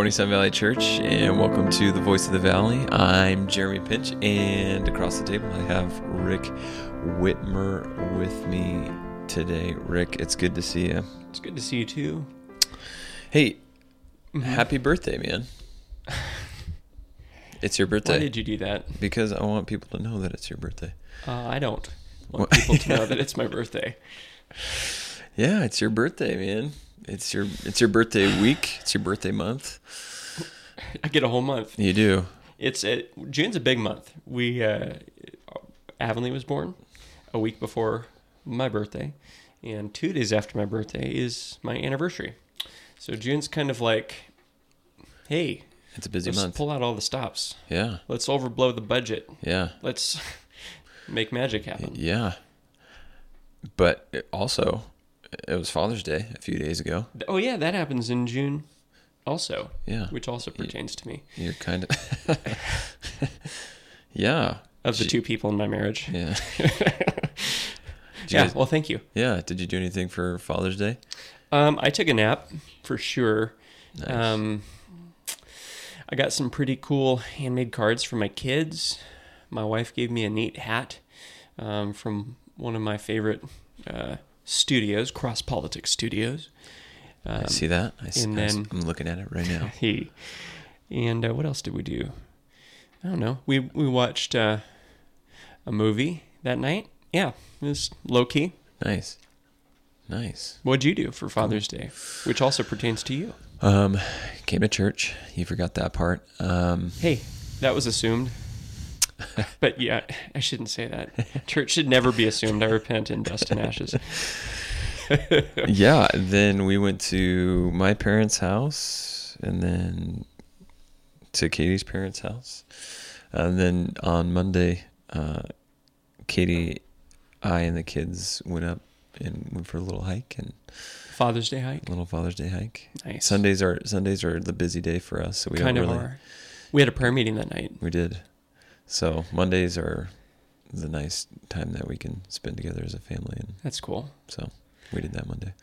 morning, Sun Valley Church, and welcome to the Voice of the Valley. I'm Jeremy Pinch, and across the table I have Rick Whitmer with me today. Rick, it's good to see you. It's good to see you too. Hey, happy birthday, man. It's your birthday. Why did you do that? Because I want people to know that it's your birthday. Uh, I don't want people to know that it's my birthday. Yeah, it's your birthday, man. It's your it's your birthday week. It's your birthday month. I get a whole month. You do. It's a, June's a big month. We uh, Avonlea was born a week before my birthday, and two days after my birthday is my anniversary. So June's kind of like, hey, It's a busy let's month. pull out all the stops. Yeah. Let's overblow the budget. Yeah. Let's make magic happen. Yeah. But it also, it was Father's Day a few days ago. Oh yeah, that happens in June, also, Yeah. which also pertains to me. You're kind of. yeah. Of the two people in my marriage. Yeah. Yeah. guys- Well, thank you. yeah. Did you do anything for Father's Day? Um, I took a nap for sure. Nice. Um, I got some pretty cool handmade cards for my kids. My wife gave me a neat hat um, from one of my favorite uh, studios, Cross Politics Studios. Um, I see that. I see, and then- I'm looking at it right now. He and uh, what else did we do? I don't know. We we watched uh, a movie that night. Yeah, it was low key. Nice. Nice. What'd you do for Father's Day, which also pertains to you? Um, came to church. You forgot that part. Um, Hey, that was assumed. But yeah, I shouldn't say that. Church should never be assumed. I repent in dust and ashes. yeah. Then we went to my parents' house, and then to Katie's parents' house, and then on Monday, uh, Katie, I, and the kids went up and went for a little hike and Father's Day hike. little Father's Day hike. Nice. Sundays are Sundays are the busy day for us, so we kind of really. are. We had a prayer meeting that night. We did. So Mondays are the nice time that we can spend together as a family, and That's cool. so we did that Monday.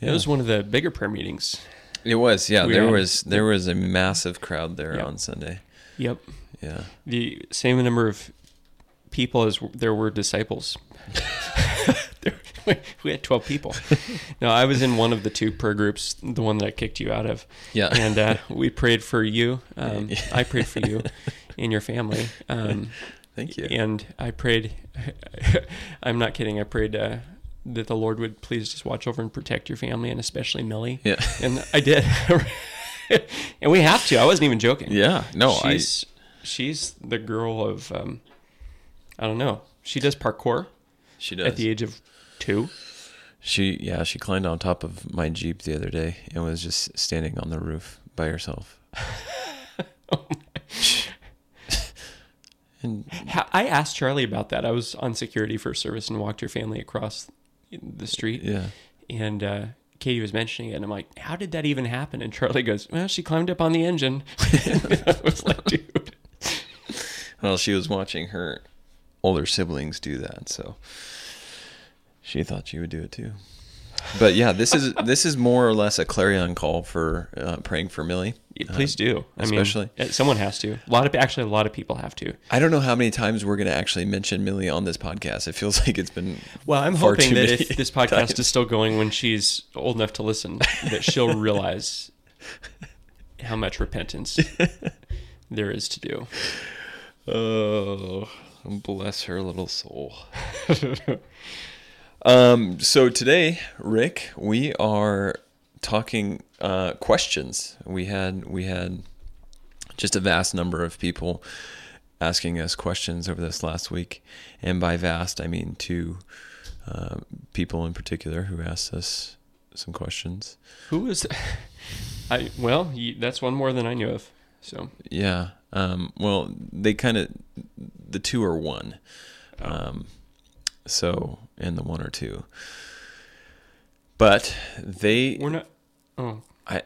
It was one of the bigger prayer meetings. It was, yeah. we there was there was a massive crowd there Yep. on Sunday. Yep. Yeah, The same number of people as there were disciples. We had 12 people. No, I was in one of the two prayer groups, the one that I kicked you out of. yeah, and uh, we prayed for you. Um, I prayed for you and your family. Um, Thank you. And I prayed. I'm not kidding. I prayed uh, that the Lord would please just watch over and protect your family, and especially Millie. Yeah, And I did. and we have to. I wasn't even joking. yeah. No, she's she's the girl of um, I don't know. She does parkour She does. at the age of two. she yeah she climbed on top of my jeep the other day and was just standing on the roof by herself. And I asked Charlie about that. I was on security for service and walked your family across the street. yeah, and uh, Katie was mentioning it, and I'm like, "How did that even happen?" And Charlie goes, "Well, she climbed up on the engine." I was like, "Dude, well, she was watching her older siblings do that, so she thought she would do it too. But yeah, this is this is more or less a clarion call for uh, praying for Millie. Please do." I especially- mean, someone has to. A lot of actually, a lot of people have to. I don't know how many times we're going to actually mention Millie on this podcast. It feels like it's been Well, I'm hoping that if this podcast times. is still going when she's old enough to listen, that she'll realize how much repentance there is to do. Oh, bless her little soul. Um, so today, Rick, we are talking uh, questions. We had we had just a vast number of people asking us questions over this last week, and by vast I mean two uh, people in particular who asked us some questions. Who is? I well, that's one more than I knew of. So Yeah. Um, well, they kind of the two are one. Um, so and the one or two. But they we're not. Oh, I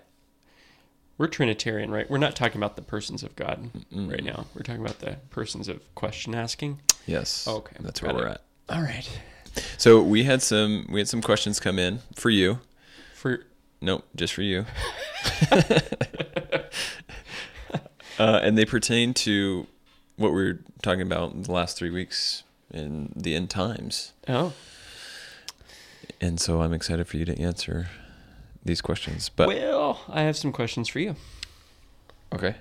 We're Trinitarian, right? We're not talking about the persons of God right now. We're talking about the persons of question asking. yes. Okay, That's where got we're at. All right. So we had some we had some questions come in for you. For Nope, just for you. uh, and they pertain to what we were talking about in the last three weeks in the end times. Oh, And so I'm excited for you to answer these questions. But well, I have some questions for you. okay,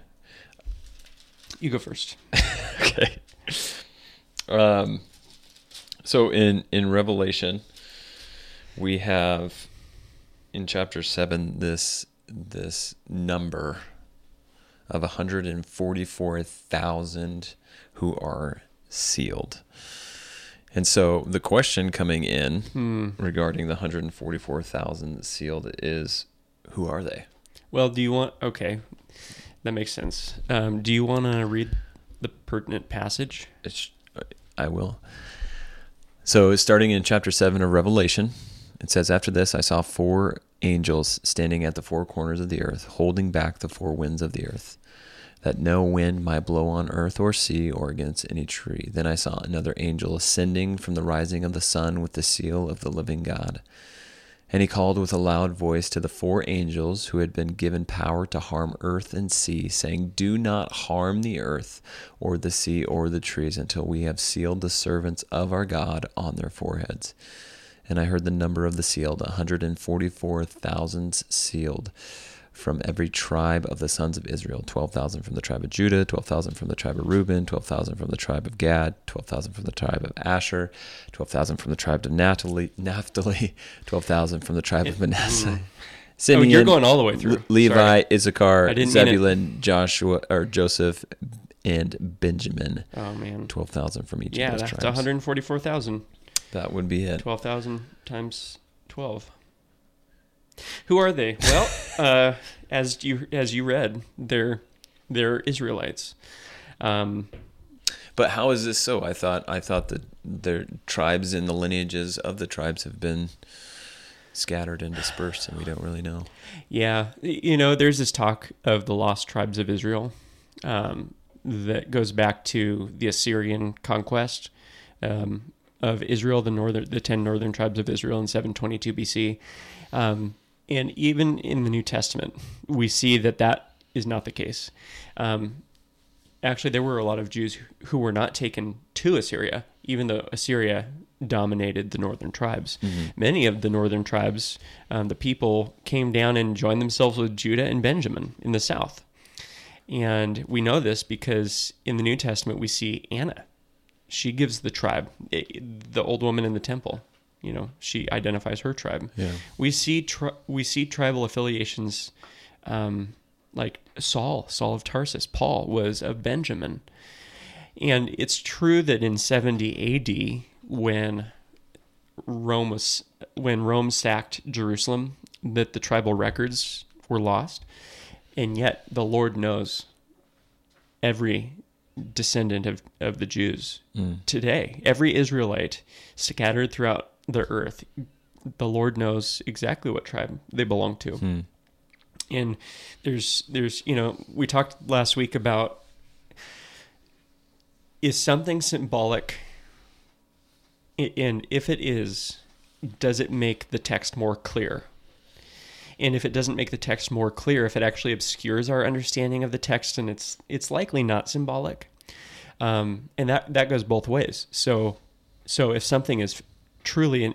You go first. okay. Um, so in in Revelation, we have in chapter seven this this number of 144,000 who are sealed. And so the question coming in Hmm. regarding the 144,000 sealed is who are they? Well, do you want? Okay, that makes sense. Um, do you want to read the pertinent passage? It's, I will. So, starting in chapter 7 of Revelation, it says, After this, I saw four angels standing at the four corners of the earth, holding back the four winds of the earth, that no wind might blow on earth or sea or against any tree. Then I saw another angel ascending from the rising of the sun with the seal of the living God. And he called with a loud voice to the four angels who had been given power to harm earth and sea, saying, Do not harm the earth or the sea or the trees until we have sealed the servants of our God on their foreheads. And I heard the number of the sealed, a 144,000 sealed from every tribe of the sons of Israel 12,000 from the tribe of Judah, 12,000 from the tribe of Reuben, 12,000 from the tribe of Gad, 12,000 from the tribe of Asher, 12,000 from the tribe of Naphtali, Naphtali 12,000 from the tribe of Manasseh. Mm. Oh, you're going all the way through. Le- Levi, Sorry. Issachar, I didn't mean it. Zebulun, Joshua, or Joseph, and Benjamin. Oh man. 12,000 from each Yeah, of those that's 144,000. That would be it. 12,000 times 12. Who are they? Well, uh, as you as you read, they're they're Israelites. Um, But how is this so? I thought I thought that their tribes and the lineages of the tribes have been scattered and dispersed, and we don't really know. yeah, you know, there's this talk of the lost tribes of Israel um, that goes back to the Assyrian conquest um, of Israel, the northern, the ten northern tribes of Israel in 722 BC. Um, and even in the New Testament, we see that that is not the case. Um, actually, there were a lot of Jews who- were not taken to Assyria, even though Assyria dominated the northern tribes. Many of the northern tribes, um, the people came down and joined themselves with Judah and Benjamin in the south. And we know this because in the New Testament, we see Anna. She gives the tribe, the old woman in the temple. You know, she identifies her tribe. Yeah. We see tri- we see tribal affiliations, um, like Saul, Saul of Tarsus. Paul was of Benjamin, and it's true that in 70 A.D. when Rome was when Rome sacked Jerusalem, that the tribal records were lost, and yet the Lord knows every descendant of, of the Jews Mm. today. Every Israelite scattered throughout the earth, the Lord knows exactly what tribe they belong to. Hmm. And there's there's you know we talked last week about is something symbolic and if it is does it make the text more clear and if it doesn't make the text more clear if it actually obscures our understanding of the text and it's it's likely not symbolic um, and that that goes both ways so so if something is truly an,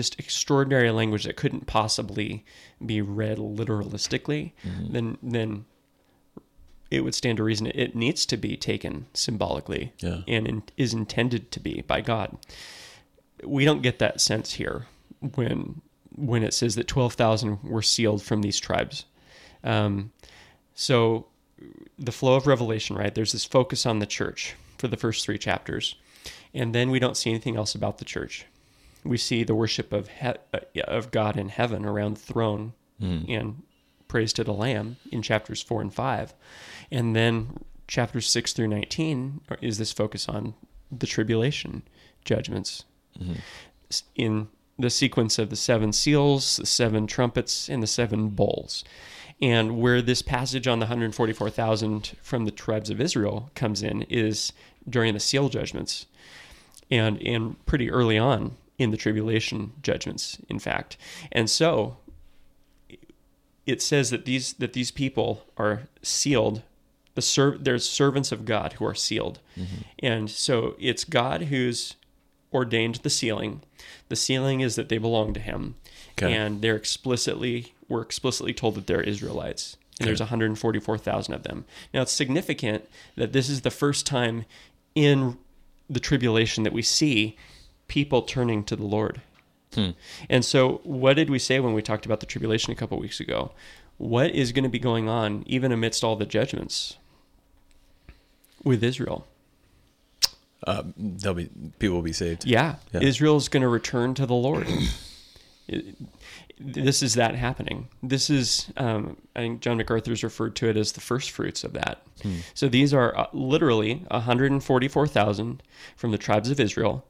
just extraordinary language that couldn't possibly be read literalistically then then it would stand to reason it- it needs to be taken symbolically Yeah. and in, is intended to be by God. We don't get that sense here when when it says that twelve thousand were sealed from these tribes. Um, so the flow of revelation, right? There's this focus on the church for the first three chapters, and then we don't see anything else about the church. We see the worship of he- uh, of God in heaven around the throne Mm. and praise to the Lamb in chapters four and five, and then chapters six through nineteen is this focus on the tribulation judgments Mhm. in the sequence of the seven seals, the seven trumpets, and the seven bowls. And where this passage on the 144,000 from the tribes of Israel comes in is during the seal judgments and and pretty early on in the tribulation judgments in fact. And so it says that these that these people are sealed the ser- there's servants of God who are sealed, mm-hmm. and so it's God who's ordained the sealing. The sealing is that they belong to Him, Okay. and they're explicitly we're explicitly told that they're Israelites, and there's 144,000 of them. Now it's significant that this is the first time in the tribulation that we see people turning to the Lord. And so, what did we say when we talked about the tribulation a couple weeks ago? What is going to be going on even amidst all the judgments with Israel? Uh, they'll be people will be saved. Yeah, Yeah. Israel's going to return to the Lord. It- this is that happening. This is, um, I think John MacArthur's referred to it as the first fruits of that. So these are uh, literally 144,000 from the tribes of Israel.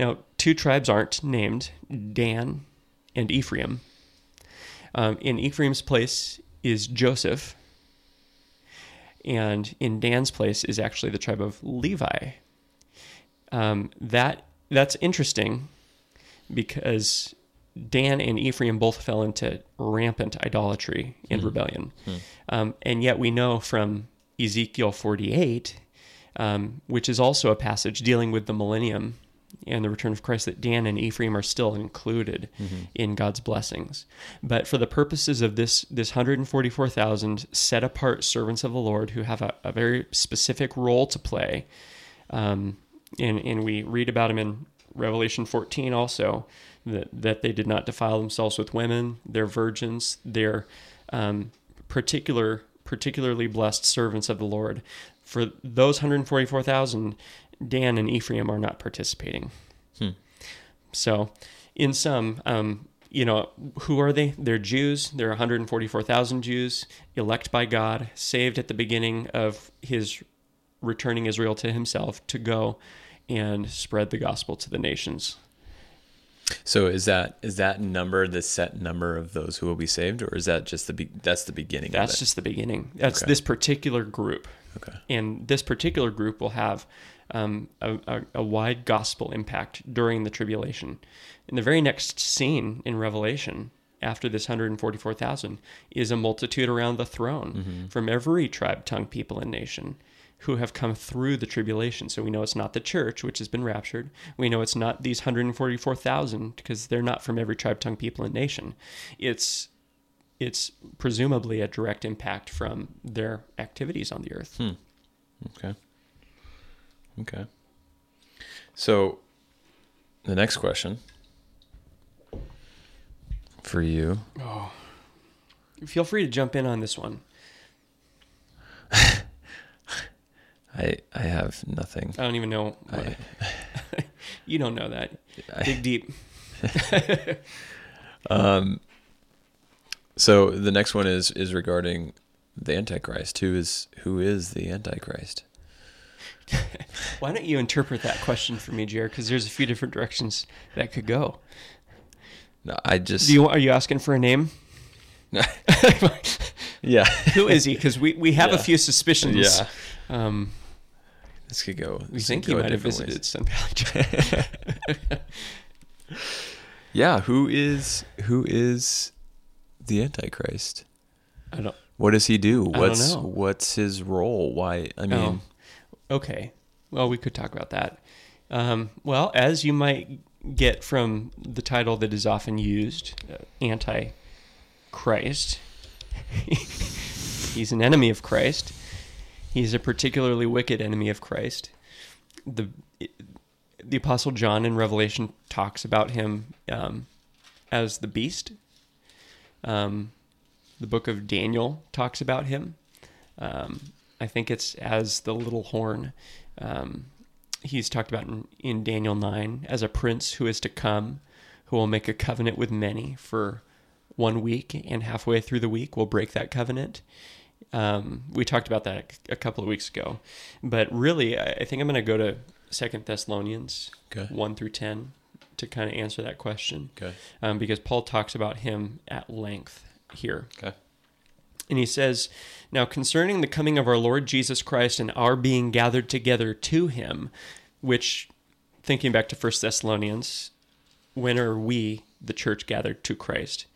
Now, two tribes aren't named Dan and Ephraim. Um, in Ephraim's place is Joseph, and in Dan's place is actually the tribe of Levi. Um, that that's interesting because Dan and Ephraim both fell into rampant idolatry and rebellion, um, and yet we know from Ezekiel 48, um, which is also a passage dealing with the millennium and the return of Christ, that Dan and Ephraim are still included in God's blessings. But for the purposes of this this 144,000 set apart servants of the Lord who have a, a very specific role to play, um, and and we read about them in Revelation 14 also that that they did not defile themselves with women, they're virgins, they're um, particular particularly blessed servants of the Lord. For those 144,000, Dan and Ephraim are not participating. So, in sum, um, you know, who are they? They're Jews. They're 144,000 Jews, elect by God, saved at the beginning of his returning Israel to himself to go and spread the gospel to the nations. So is that is that number the set number of those who will be saved, or is that just the be- that's the beginning? That's just the beginning. That's Okay. this particular group. okay. And this particular group will have um, a, a, a wide gospel impact during the tribulation. In the very next scene in Revelation, after this 144,000, is a multitude around the throne from every tribe, tongue, people, and nation who have come through the tribulation. So we know it's not the church, which has been raptured. We know it's not these 144,000 because they're not from every tribe, tongue, people, and nation. It's it's presumably a direct impact from their activities on the earth. Okay. Okay. So, the next question for you. Oh. Feel free to jump in on this one. I I have nothing. I don't even know. I, you don't know that. I- Dig deep. um. So the next one is is regarding the Antichrist. Who is who is the Antichrist? Why don't you interpret that question for me, Jared? Because there's a few different directions that could go. No, I just Do you are you asking for a name? No. yeah. Who is he? Because we, we have a few suspicions. Yeah. Um, This could go. we think he might have visited ways. Sun Valley Yeah. Who is who is the Antichrist? I don't. What does he do? don't What's know. what's his role? Why? I mean, Oh, okay. Well, we could talk about that. Um, well, as you might get from the title that is often used, uh, anti-Christ, he's an enemy of Christ. He's a particularly wicked enemy of Christ. The the Apostle John in Revelation talks about him um, as the beast. Um, the book of Daniel talks about him. Um, I think it's as the little horn. Um, he's talked about in, in Daniel 9 as a prince who is to come, who will make a covenant with many for one week, and halfway through the week will break that covenant. Um, we talked about that a couple of weeks ago. But really, I I think I'm going to go to Second Thessalonians Okay. 1 through 10 to kind of answer that question okay. um, because Paul talks about him at length here. Okay. And he says, Now concerning the coming of our Lord Jesus Christ and our being gathered together to him, which, thinking back to First Thessalonians, when are we, the church, gathered to Christ?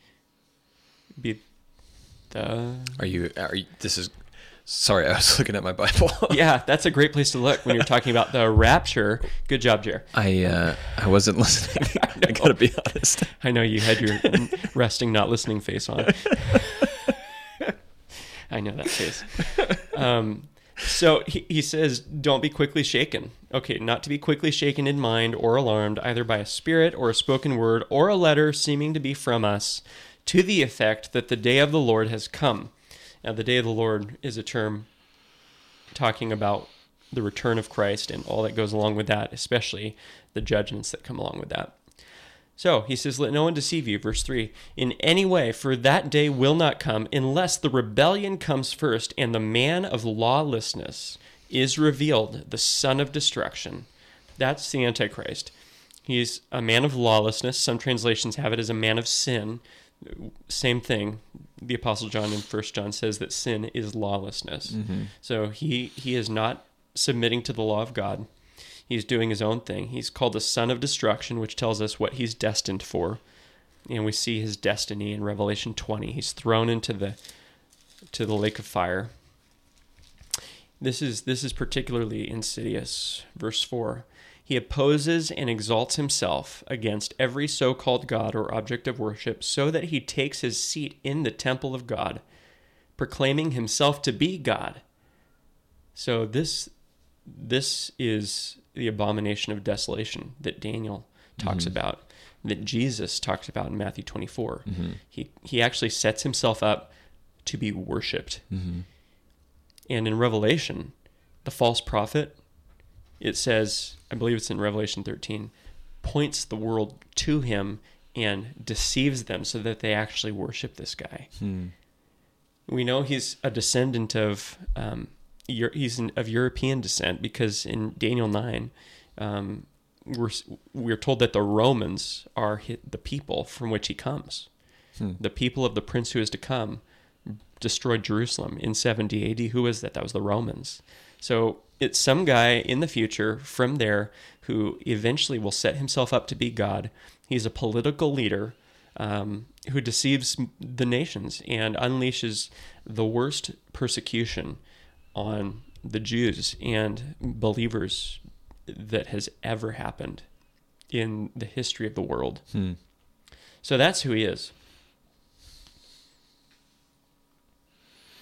Be the Are you? Are you? This is Sorry, I was looking at my Bible. yeah, that's a great place to look when you're talking about the rapture. Good job, Jer. I uh, I wasn't listening. I, gotta be honest. I know you had your resting, not listening face on. I know that face. Um, so he, he says, Don't be quickly shaken. Okay, not to be quickly shaken in mind or alarmed, either by a spirit or a spoken word or a letter seeming to be from us, to the effect that the day of the Lord has come. Now, the day of the Lord is a term talking about the return of Christ and all that goes along with that, especially the judgments that come along with that. So he says, Let no one deceive you, verse 3, in any way, for that day will not come unless the rebellion comes first and the man of lawlessness is revealed, the son of destruction. That's the Antichrist. He's a man of lawlessness. Some translations have it as a man of sin. Same thing. The Apostle John in First John says that sin is lawlessness. Mm-hmm. So he, he is not submitting to the law of God. He's doing his own thing. He's called the son of destruction, which tells us what he's destined for. And we see his destiny in Revelation 20. He's thrown into the to the lake of fire. This is this is particularly insidious. Verse 4. He opposes and exalts himself against every so-called god or object of worship so that he takes his seat in the temple of God, proclaiming himself to be God. So this this is the abomination of desolation that Daniel talks mm-hmm. about, that Jesus talks about in Matthew 24. Mm-hmm. He, he actually sets himself up to be worshiped. Mm-hmm. And in Revelation, the false prophet, it says, I believe it's in Revelation 13, points the world to him and deceives them so that they actually worship this guy. Hmm. We know he's a descendant of um, he's of European descent because in Daniel nine, um, we're we're told that the Romans are the people from which he comes. Hmm. The people of the prince who is to come destroyed Jerusalem in 70 AD. Who was that? That was the Romans. So it's some guy in the future from there who eventually will set himself up to be God. He's a political leader um, who deceives the nations and unleashes the worst persecution on the Jews and believers that has ever happened in the history of the world. Hmm. So that's who he is.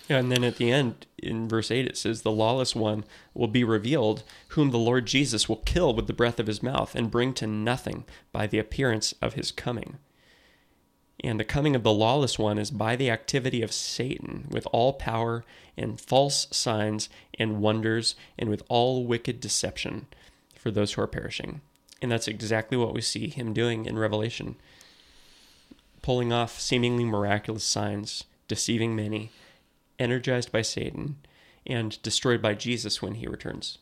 And then at the end, in verse 8, it says, The lawless one will be revealed, whom the Lord Jesus will kill with the breath of his mouth and bring to nothing by the appearance of his coming. And the coming of the lawless one is by the activity of Satan with all power and false signs and wonders and with all wicked deception for those who are perishing. And that's exactly what we see him doing in Revelation pulling off seemingly miraculous signs, deceiving many, energized by Satan, and destroyed by Jesus when he returns.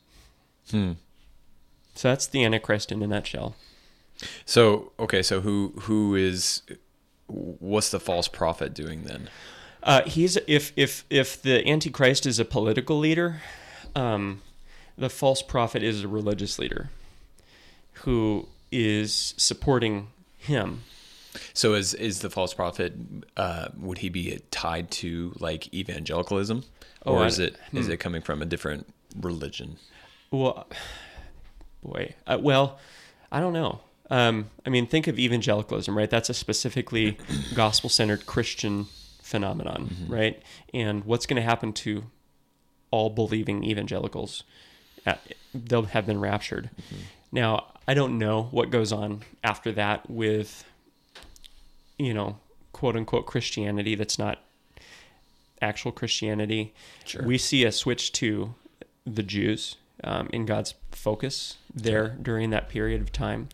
Hmm. So that's the Antichrist in a nutshell. So okay, so who who is what's the false prophet doing then? Uh, he's if if if the antichrist is a political leader, um, the false prophet is a religious leader who is supporting him. So is is the false prophet? Uh, would he be tied to like evangelicalism, oh, or is it hmm. is it coming from a different religion? Well, boy, uh, well, I don't know. Um, I mean, think of evangelicalism, right? That's a specifically gospel centered Christian phenomenon, mm-hmm. right? And what's going to happen to all believing evangelicals? they'll have been raptured. Mm-hmm. Now, I don't know what goes on after that with, you know, quote unquote Christianity that's not actual Christianity. Sure. We see a switch to the Jews um, in God's focus there sure. during that period of time.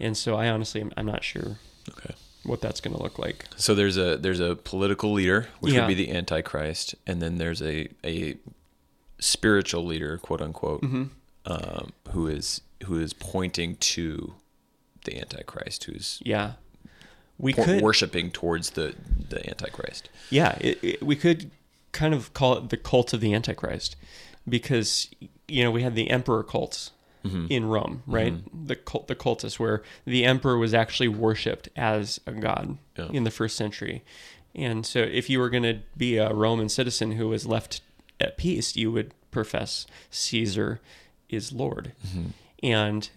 And so I honestly, I'm, I'm not sure. Okay. What that's going to look like. So there's a there's a political leader, which yeah. would be the Antichrist, and then there's a a spiritual leader, quote unquote, mm-hmm. um, who is who is pointing to the Antichrist, who's yeah, we por- could worshiping towards the the Antichrist. Yeah, it, it, we could kind of call it the cult of the Antichrist, because you know we had the emperor cults mm-hmm. in Rome, right? Mm-hmm. The cult, the cultus, where the emperor was actually worshipped as a god yeah. in the first century. And so, if you were going to be a Roman citizen who was left at peace, you would profess Caesar is Lord. And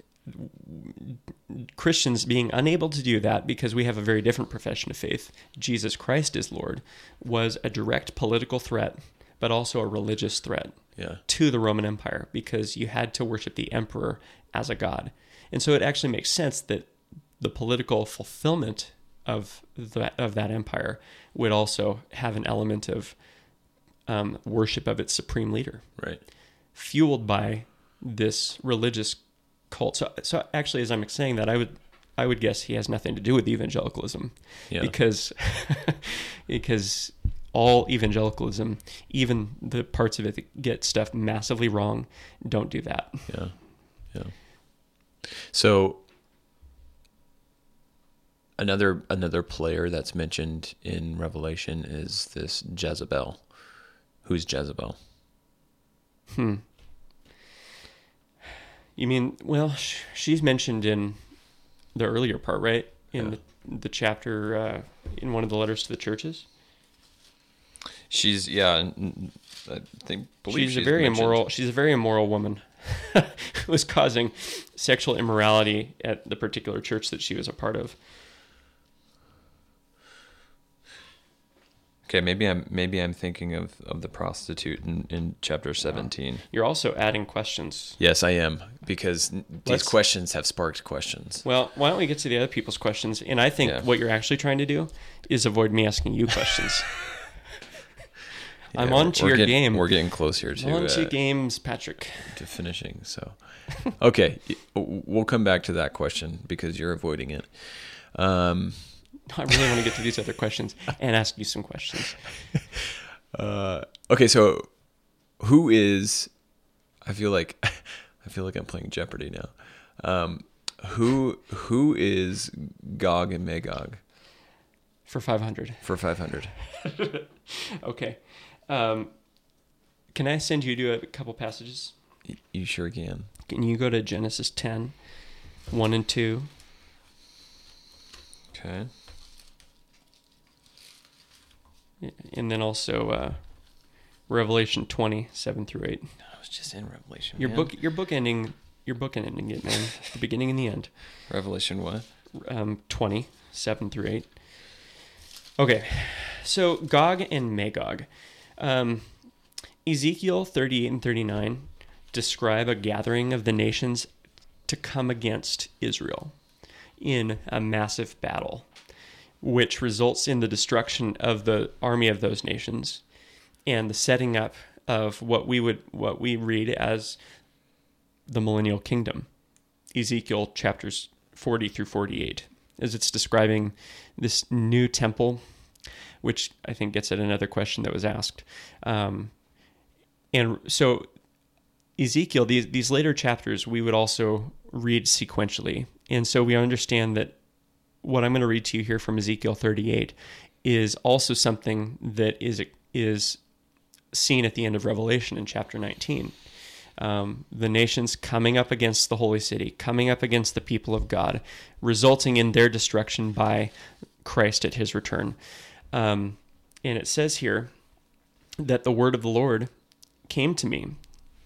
Christians being unable to do that because we have a very different profession of faith, Jesus Christ is Lord, was a direct political threat, but also a religious threat Yeah. to the Roman Empire because you had to worship the emperor as a god. And so it actually makes sense that the political fulfillment of that of that empire would also have an element of um, worship of its supreme leader, Right. fueled by this religious cult. So, so actually, as I'm saying that, I would I would guess he has nothing to do with evangelicalism Yeah. because because all evangelicalism, even the parts of it that get stuff massively wrong, don't do that. Yeah. Yeah. So another another player that's mentioned in Revelation is this Jezebel. Who's Jezebel? Hmm. You mean well, sh- she's mentioned in the earlier part, right? In Yeah. the, the chapter uh, in one of the letters to the churches. She's yeah, I think believe she's, a very mentioned. immoral. She's a very immoral woman who was causing sexual immorality at the particular church that she was a part of. Okay, maybe I'm maybe I'm thinking of, of the prostitute in, in chapter 17. You're also adding questions. Yes, I am because these Let's- questions have sparked questions. Well, why don't we get to the other people's questions? And I think Yeah. what you're actually trying to do is avoid me asking you questions. I'm Yeah, on to your getting- game. We're getting close here to on to uh, games, Patrick. to finishing. So, okay, we'll come back to that question because you're avoiding it. Um, I really want to get to these other questions and ask you some questions. uh, okay, so who is? I feel like I feel like I'm playing Jeopardy now. Um, who who is Gog and Magog For 500. for 500? Okay. Um, can I send you to a couple passages? You sure can. Can you go to Genesis 10, 1 and 2? Okay. And then also uh, Revelation 20, 7 through 8. I was just in Revelation. Your man. book, your book ending, your book ending it, man. the beginning and the end. Revelation what? um, 20, 7 through 8. Okay, so Gog and Magog. Um, Ezekiel 38 and 39 describe a gathering of the nations to come against Israel in a massive battle, which results in the destruction of the army of those nations and the setting up of what we would what we read as the millennial kingdom. Ezekiel chapters 40 through 48 as it's describing this new temple which i think gets at another question that was asked. Um, and so ezekiel these, these later chapters we would also read sequentially. And so we understand that what i'm going to read to you here from ezekiel 38 is also something that is is seen at the end of revelation in chapter 19 um, the nations coming up against the holy city, coming up against the people of God, resulting in their destruction by Christ at his return. Um, and it says here that the word of the Lord came to me.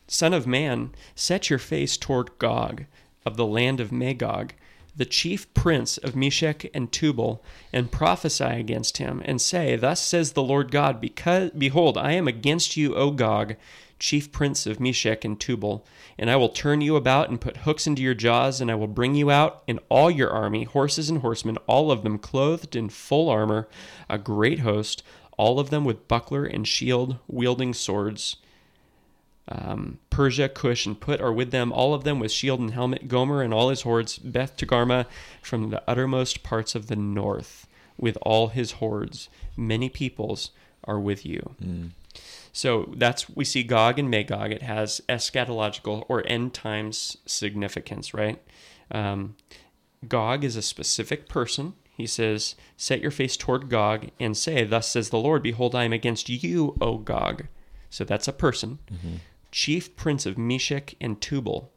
Son of man, set your face toward Gog of the land of Magog, the chief prince of Meshech and Tubal, and prophesy against him, and say, Thus says the Lord God, because behold, I am against you, O Gog, chief prince of Meshech and Tubal, and I will turn you about and put hooks into your jaws, and I will bring you out and all your army, horses and horsemen, all of them clothed in full armor, a great host, all of them with buckler and shield, wielding swords. Um, Persia, Cush, and Put are with them, all of them with shield and helmet, Gomer and all his hordes, Beth Togarmah from the uttermost parts of the north, with all his hordes. Many peoples are with you. Mm. So that's we see Gog and Magog. It has eschatological or end times significance, right? Um, Gog is a specific person. He says, "Set your face toward Gog and say, Thus says the Lord: Behold, I am against you, O Gog." So that's a person. Chief prince of Meshech and Tubal.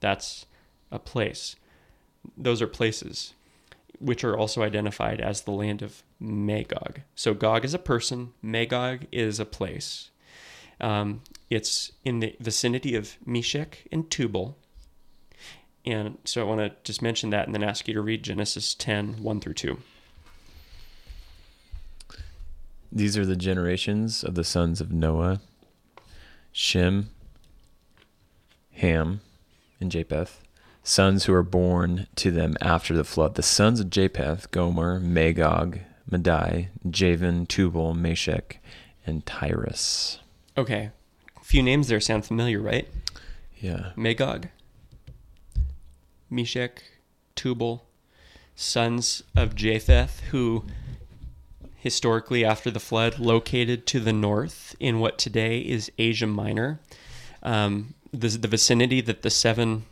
That's a place. Those are places which are also identified as the land of Magog. So Gog is a person, Magog is a place. Um, it's in the vicinity of Meshech and Tubal. And so I want to just mention that and then ask you to read Genesis 10 1 through 2. These are the generations of the sons of Noah Shem, Ham, and Japheth, sons who are born to them after the flood. The sons of Japheth, Gomer, Magog, Madai, Javan, Tubal, Meshech, and Tiras. Okay. A few names there sound familiar, right? Yeah. Magog, Meshech, Tubal, sons of Japheth, who historically after the flood located to the north in what today is Asia Minor. Um, the, the vicinity that the seven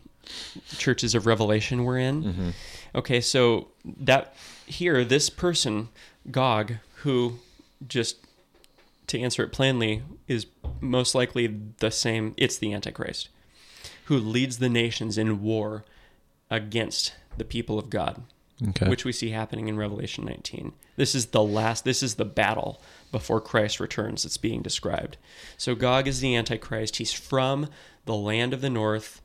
churches of Revelation we're in. Mm-hmm. Okay, so that here, this person, Gog, who just to answer it plainly, is most likely the same. It's the Antichrist who leads the nations in war against the people of God, Okay. which we see happening in Revelation 19. This is the last, this is the battle before Christ returns that's being described. So Gog is the Antichrist. He's from the land of the north,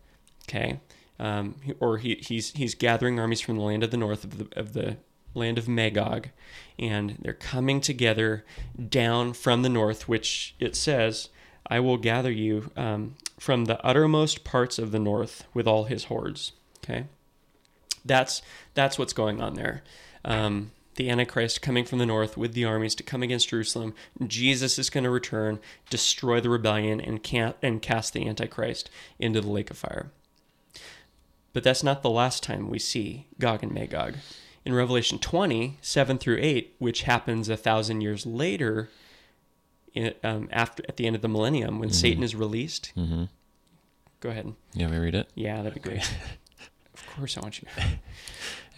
okay? Um, or he, he's, he's gathering armies from the land of the north of the, of the land of Magog, and they're coming together down from the north, which it says, I will gather you um, from the uttermost parts of the north with all his hordes. Okay, that's that's what's going on there. Um, the Antichrist coming from the north with the armies to come against Jerusalem. Jesus is going to return, destroy the rebellion, and can and cast the Antichrist into the lake of fire. But that's not the last time we see Gog and Magog. In Revelation 20, 7 through 8, which happens a thousand years later, in, um, after at the end of the millennium, when Satan is released. Mm-hmm. Go ahead. Want me read it? Yeah, that'd be great. of course, I want you.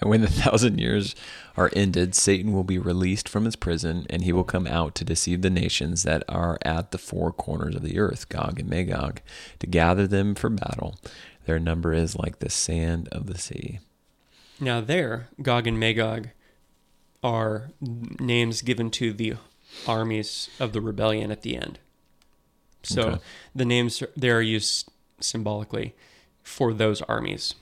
And when the thousand years are ended, Satan will be released from his prison, and he will come out to deceive the nations that are at the four corners of the earth, Gog and Magog, to gather them for battle. Their number is like the sand of the sea. Now, there, Gog and Magog are names given to the armies of the rebellion at the end. So Okay. the names there are used symbolically for those armies.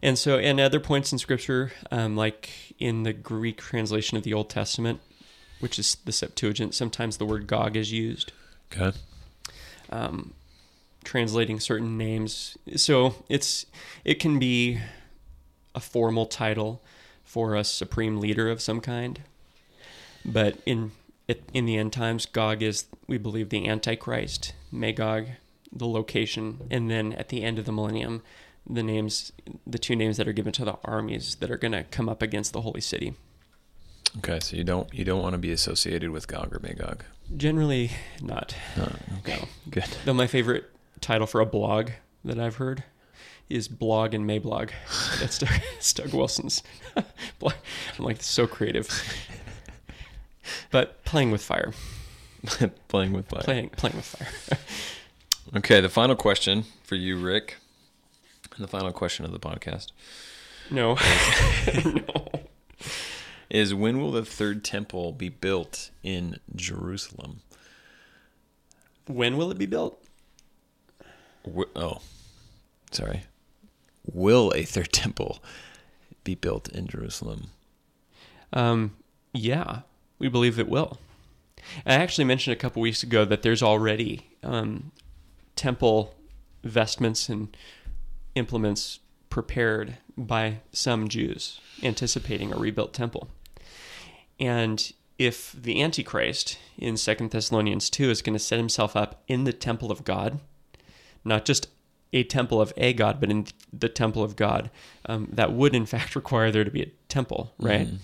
And so, and other points in Scripture, um, like in the Greek translation of the Old Testament, which is the Septuagint, sometimes the word Gog is used Okay. um, translating certain names. So it's it can be a formal title for a supreme leader of some kind, but in it, in the end times, Gog is we believe the Antichrist, Magog, the location, and then at the end of the millennium, the names, the two names that are given to the armies that are going to come up against the holy city. Okay. So you don't you don't want to be associated with Gog or Magog. Generally, not. Oh, okay. No. Good. Though my favorite title for a blog that I've heard is Blog and Mablog. That's Doug, it's Doug Wilson's blog. I'm like so creative, but playing with fire, Playing with fire. playing playing with fire. Okay. The final question for you, Rick, and the final question of the podcast No, no. is: When will the third temple be built in Jerusalem? When will it be built? Oh, sorry. Will a third temple be built in Jerusalem? Um, yeah, we believe it will. I actually mentioned a couple weeks ago that there's already um, temple vestments and implements prepared by some Jews anticipating a rebuilt temple. And if the Antichrist in Second Thessalonians 2 is going to set himself up in the temple of God, not just a temple of a God, but in the temple of God, um, that would in fact require there to be a temple, right? Mm-hmm.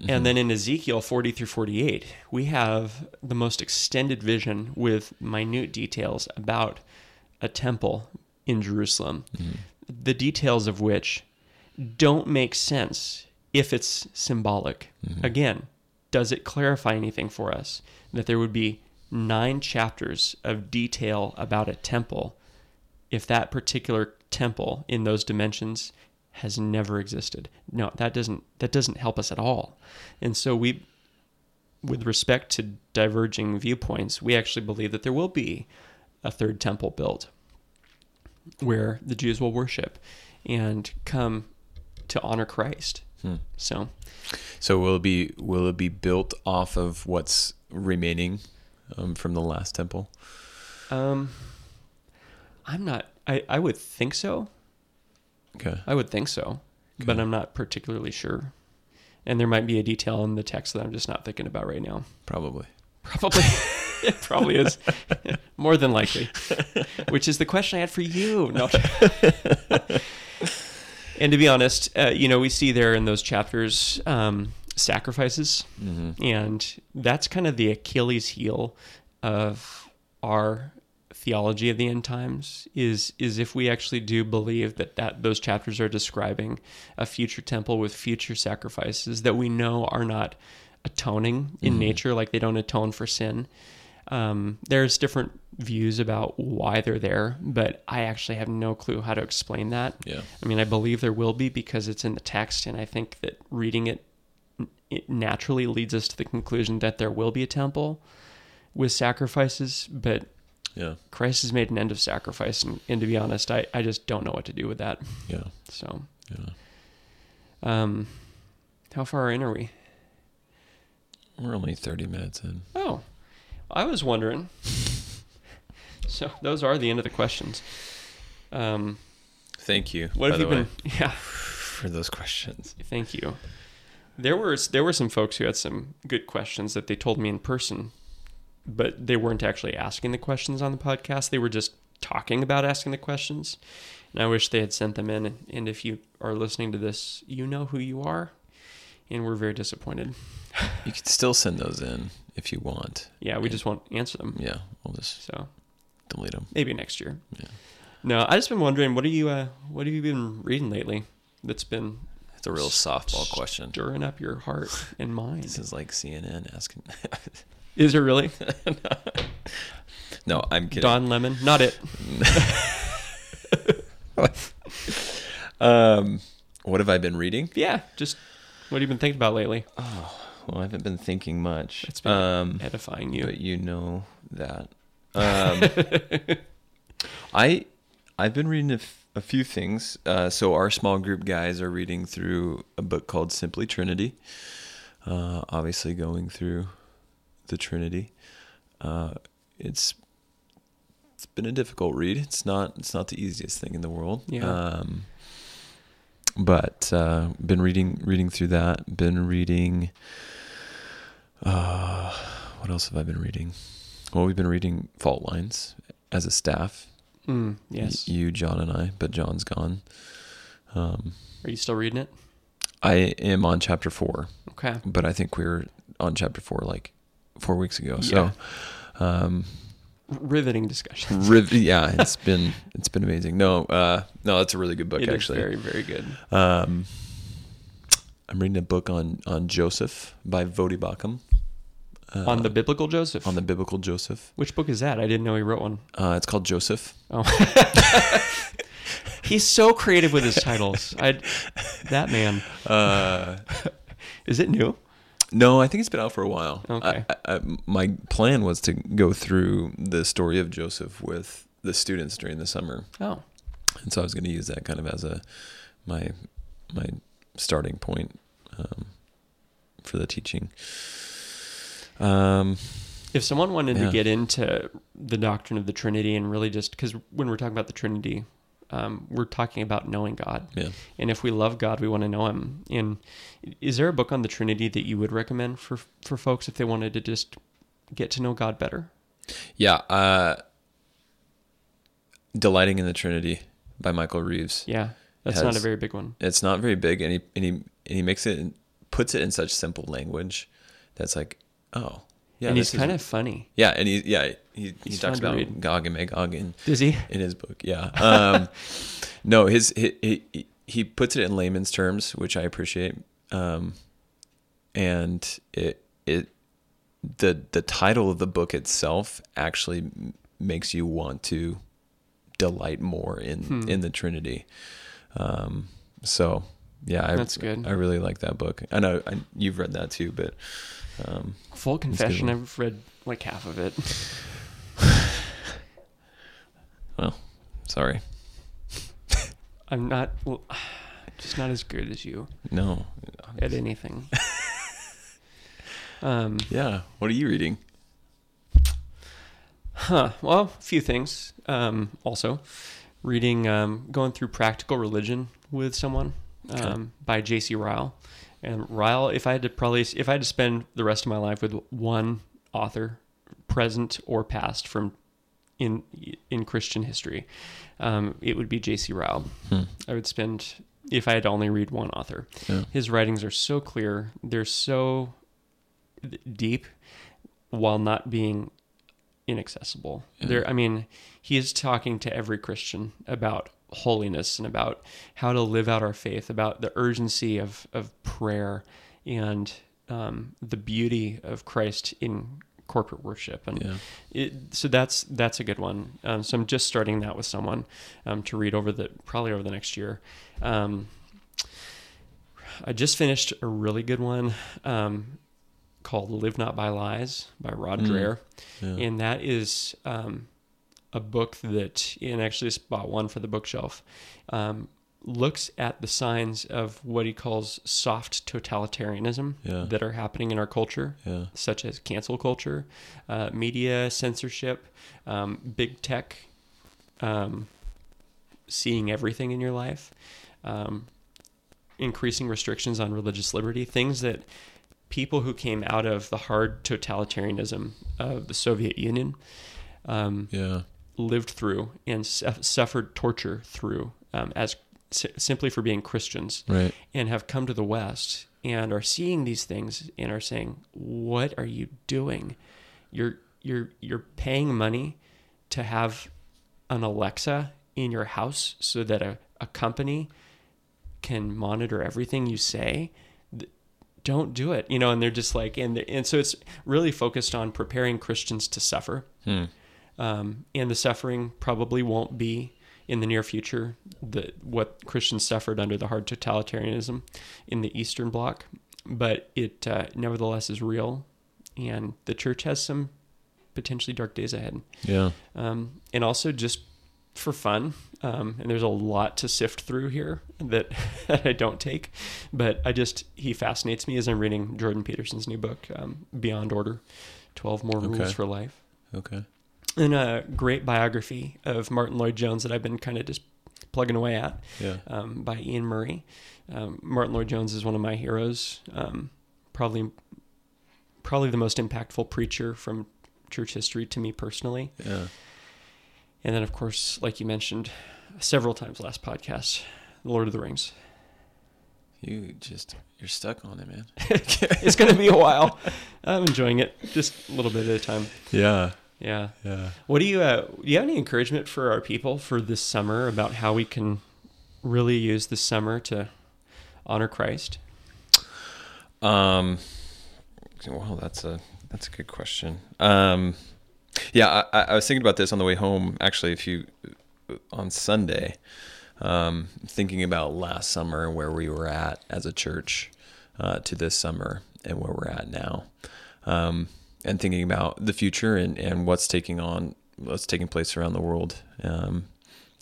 And mm-hmm. then in Ezekiel 40 through 48, we have the most extended vision with minute details about a temple in Jerusalem, mm-hmm. the details of which don't make sense if it's symbolic. Again, does it clarify anything for us that there would be nine chapters of detail about a temple if that particular temple in those dimensions has never existed. No, that doesn't that doesn't help us at all. And so we with respect to diverging viewpoints, we actually believe that there will be a third temple built where the Jews will worship and come to honor Christ. Hmm. So, So will it be will it be built off of what's remaining um, from the last temple? um, I'm not. I, I would think so. Okay. I would think so, but I'm not particularly sure. And there might be a detail in the text that I'm just not thinking about right now. Probably. Probably, it probably is more than likely. Which is the question I had for you. No. and to be honest, uh, you know, we see there in those chapters um, sacrifices, Mm-hmm. and that's kind of the Achilles heel of our theology of the end times is is if we actually do believe that that those chapters are describing a future temple with future sacrifices that we know are not atoning in Mhm. nature like they don't atone for sin um, there's different views about why they're there but i actually have no clue how to explain that Yeah. I mean, I believe there will be because it's in the text, and I think that reading it, it naturally leads us to the conclusion that there will be a temple with sacrifices, but Yeah. Christ has made an end of sacrifice, and, and to be honest, I, I just don't know what to do with that. Yeah. So, Yeah. um, how far in are we? We're only thirty minutes in. Oh, I was wondering. so those are the end of the questions. Um, Thank you. what have you the been? Yeah. for those questions? Thank you. There were there were some folks who had some good questions that they told me in person, but they weren't actually asking the questions on the podcast. They were just talking about asking the questions. And I wish they had sent them in. And, and if you are listening to this, you know who you are, and we're very disappointed. You can still send those in if you want. Yeah, we just won't answer them. Yeah, we'll just So delete them. maybe next year. Yeah. No, I just been wondering what are you uh, what have you been reading lately? That's been It's a real softball question. stirring up your heart and mind. This is like CNN asking. Is it really no, I'm kidding. Don Lemon? Not it. Um, what have I been reading? Yeah, just what have you been thinking about lately? Oh, well, I haven't been thinking much. It's been um, Edifying you. but you know that. Um, I I've been reading a, f- a few things. Uh, so our small group guys are reading through a book called Simply Trinity. Uh, obviously, going through the Trinity. Uh, it's it's been a difficult read. It's not it's not the easiest thing in the world. Yeah. Um, but uh, been reading reading through that. Been reading. Uh, what else have I been reading? Well, we've been reading Fault Lines as a staff. Mm, Y- yes. you, John, and I. But John's gone. Um, Are you still reading it? I am on chapter four, Okay. but I think we're on chapter four like four weeks ago. Yeah. So, um, Riveting discussion. riv- yeah, it's been it's been amazing. No, uh, no, that's a really good book It actually. very, very good. Um, I'm reading a book on on Joseph by Voddie Baucham. Uh, on the biblical Joseph. on the biblical Joseph. Which book is that? I didn't know he wrote one. Uh, it's called Joseph. Oh. He's so creative with his titles. I that man. Uh, Is it new? No, I think it's been out for a while. Okay. I, I, my plan was to go through the story of Joseph with the students during the summer, Oh. and so I was going to use that kind of as a my my starting point um, for the teaching. Um, If someone wanted Yeah. to get into the doctrine of the Trinity and really just because when we're talking about the Trinity, um, we're talking about knowing God. yeah. And if we love God, we want to know Him. And is there a book on the Trinity that you would recommend for for folks if they wanted to just get to know God better? Yeah. Uh, Delighting in the Trinity by Michael Reeves. Yeah, that's Has- not a very big one. It's not very big, and he and he and he makes it puts it in such simple language that's like, oh, yeah. and he's kind of funny. yeah, and he yeah he he talks about. Gog and Magog in Does he? in his book. Yeah. Um, no, his he, he he puts it in layman's terms, which I appreciate. Um, and it it the the title of the book itself actually m- makes you want to delight more in Hmm. in the Trinity. Um, so yeah, I, That's good. I really like that book. I know I, you've read that too, but Um, Full confession. I've read like half of it. well, sorry. I'm not well, just not as good as you No. at anything. um, Yeah. What are you reading? Huh. Well, a few things. Um, also, reading, um, going through Practical Religion with someone Okay. um, by J.C. Ryle. And Ryle, if I had to probably, if I had to spend the rest of my life with one author, present or past, from in in Christian history, um, it would be J.C. Ryle. Hmm. I would spend if I had to only read one author. Yeah. His writings are so clear. They're so deep while not being inaccessible. Yeah. There I mean, he is talking to every Christian about holiness and about how to live out our faith, about the urgency of of prayer and um, the beauty of Christ in corporate worship and Yeah. it, so that's that's a good one. Um, so I'm just starting that with someone um, to read over the probably over the next year. Um, I just finished a really good one um, called "Live Not by Lies" by Rod Mm. Dreher, Yeah. and that is um, a book that, and actually just bought one for the bookshelf. Um, looks at the signs of what he calls soft totalitarianism Yeah. that are happening in our culture Yeah. such as cancel culture, uh, media censorship, um, big tech, um, seeing everything in your life, um, increasing restrictions on religious liberty, things that people who came out of the hard totalitarianism of the Soviet Union um, Yeah. Lived through and suffered torture through um, as simply for being Christians Right. and have come to the West and are seeing these things and are saying, "What are you doing? You're you're you're paying money to have an Alexa in your house so that a, a company can monitor everything you say." Don't do it, you know. And they're just like, and and so it's really focused on preparing Christians to suffer, Hmm. Um, and the suffering probably won't be in the near future the what Christians suffered under the hard totalitarianism in the Eastern Bloc, but it uh, nevertheless is real, and the church has some potentially dark days ahead, Yeah. um, and also just for fun. Um, and there's a lot to sift through here that, that I don't take, but I just he fascinates me as I'm reading Jordan Peterson's new book, um, Beyond Order, Twelve More Rules Okay. for Life Okay. And a great biography of Martyn Lloyd-Jones that I've been kind of just plugging away at Yeah. um, by Iain Murray. Um, Martyn Lloyd-Jones is one of my heroes. Um, probably, probably the most impactful preacher from church history to me personally. Yeah. And then, of course, like you mentioned several times last podcast, The Lord of the Rings. You just you're stuck on it, man. It's going to be a while. I'm enjoying it, just a little bit at a time. Yeah. Yeah. Yeah. What do you uh, do? You have any encouragement for our people for this summer about how we can really use this summer to honor Christ? Um, well, that's a that's a good question. Um, yeah, I, I was thinking about this on the way home. Actually, if you on Sunday, um, thinking about last summer and where we were at as a church uh, to this summer and where we're at now, um, and thinking about the future and and what's taking on what's taking place around the world, um,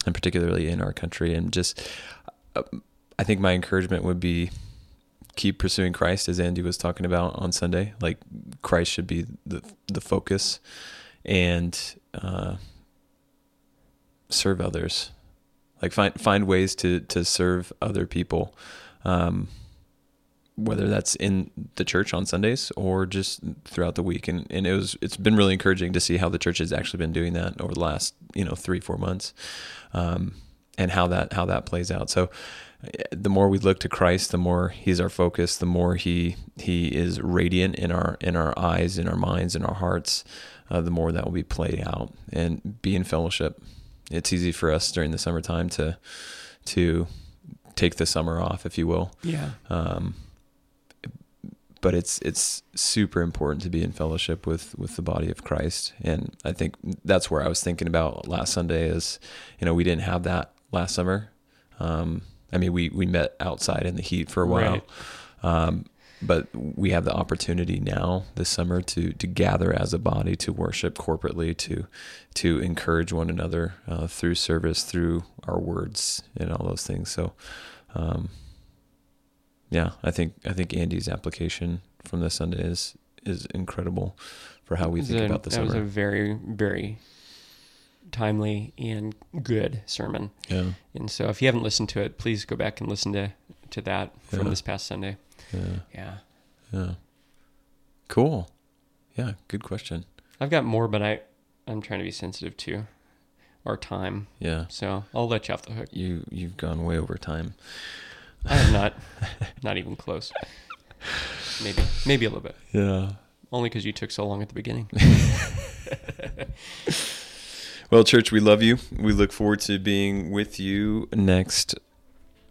and particularly in our country, and just. Uh, I think my encouragement would be keep pursuing Christ as Andy was talking about on Sunday. Like Christ should be the the focus, and uh, serve others. Like find find ways to to serve other people, um, whether that's in the church on Sundays or just throughout the week. And and it was it's been really encouraging to see how the church has actually been doing that over the last you know three four months, um, and how that how that plays out. So the more we look to Christ, the more He's our focus. The more He He is radiant in our in our eyes, in our minds, in our hearts. Uh, the more that will be played out and be in fellowship. It's easy for us during the summertime to to take the summer off, if you will. Yeah. Um, but it's it's super important to be in fellowship with with the body of Christ, and I think that's where I was thinking about last Sunday. Is you know we didn't have that last summer. Um, I mean we we met outside in the heat for a while, Right. um, but we have the opportunity now this summer to to gather as a body to worship corporately to to encourage one another uh, through service through our words and all those things so um, yeah i think i think andy's application from this sunday is is incredible for how we think a- about the that was a very, very timely and good sermon. yeah. And so, if you haven't listened to it, please go back and listen to to that from Yeah. this past Sunday. yeah. Yeah, yeah. Cool. Yeah good question. I've got more, but I I'm trying to be sensitive to our time, yeah. So I'll let you off the hook. you you've gone way over time I have not, not even close. Maybe, maybe a little bit. yeah Only because you took so long at the beginning. Well, church, we love you. We look forward to being with you next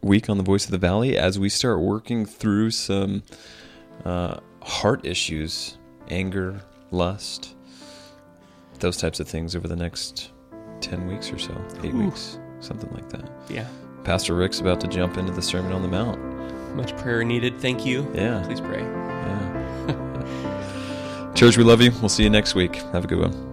week on the Voice of the Valley as we start working through some uh, heart issues, anger, lust, those types of things over the next 10 weeks or so, eight Ooh. weeks, something like that. Yeah, Pastor Rick's about to jump into the Sermon on the Mount. much prayer needed. Thank you. Yeah. Please pray. Yeah. church, we love you. We'll see you next week. Have a good one.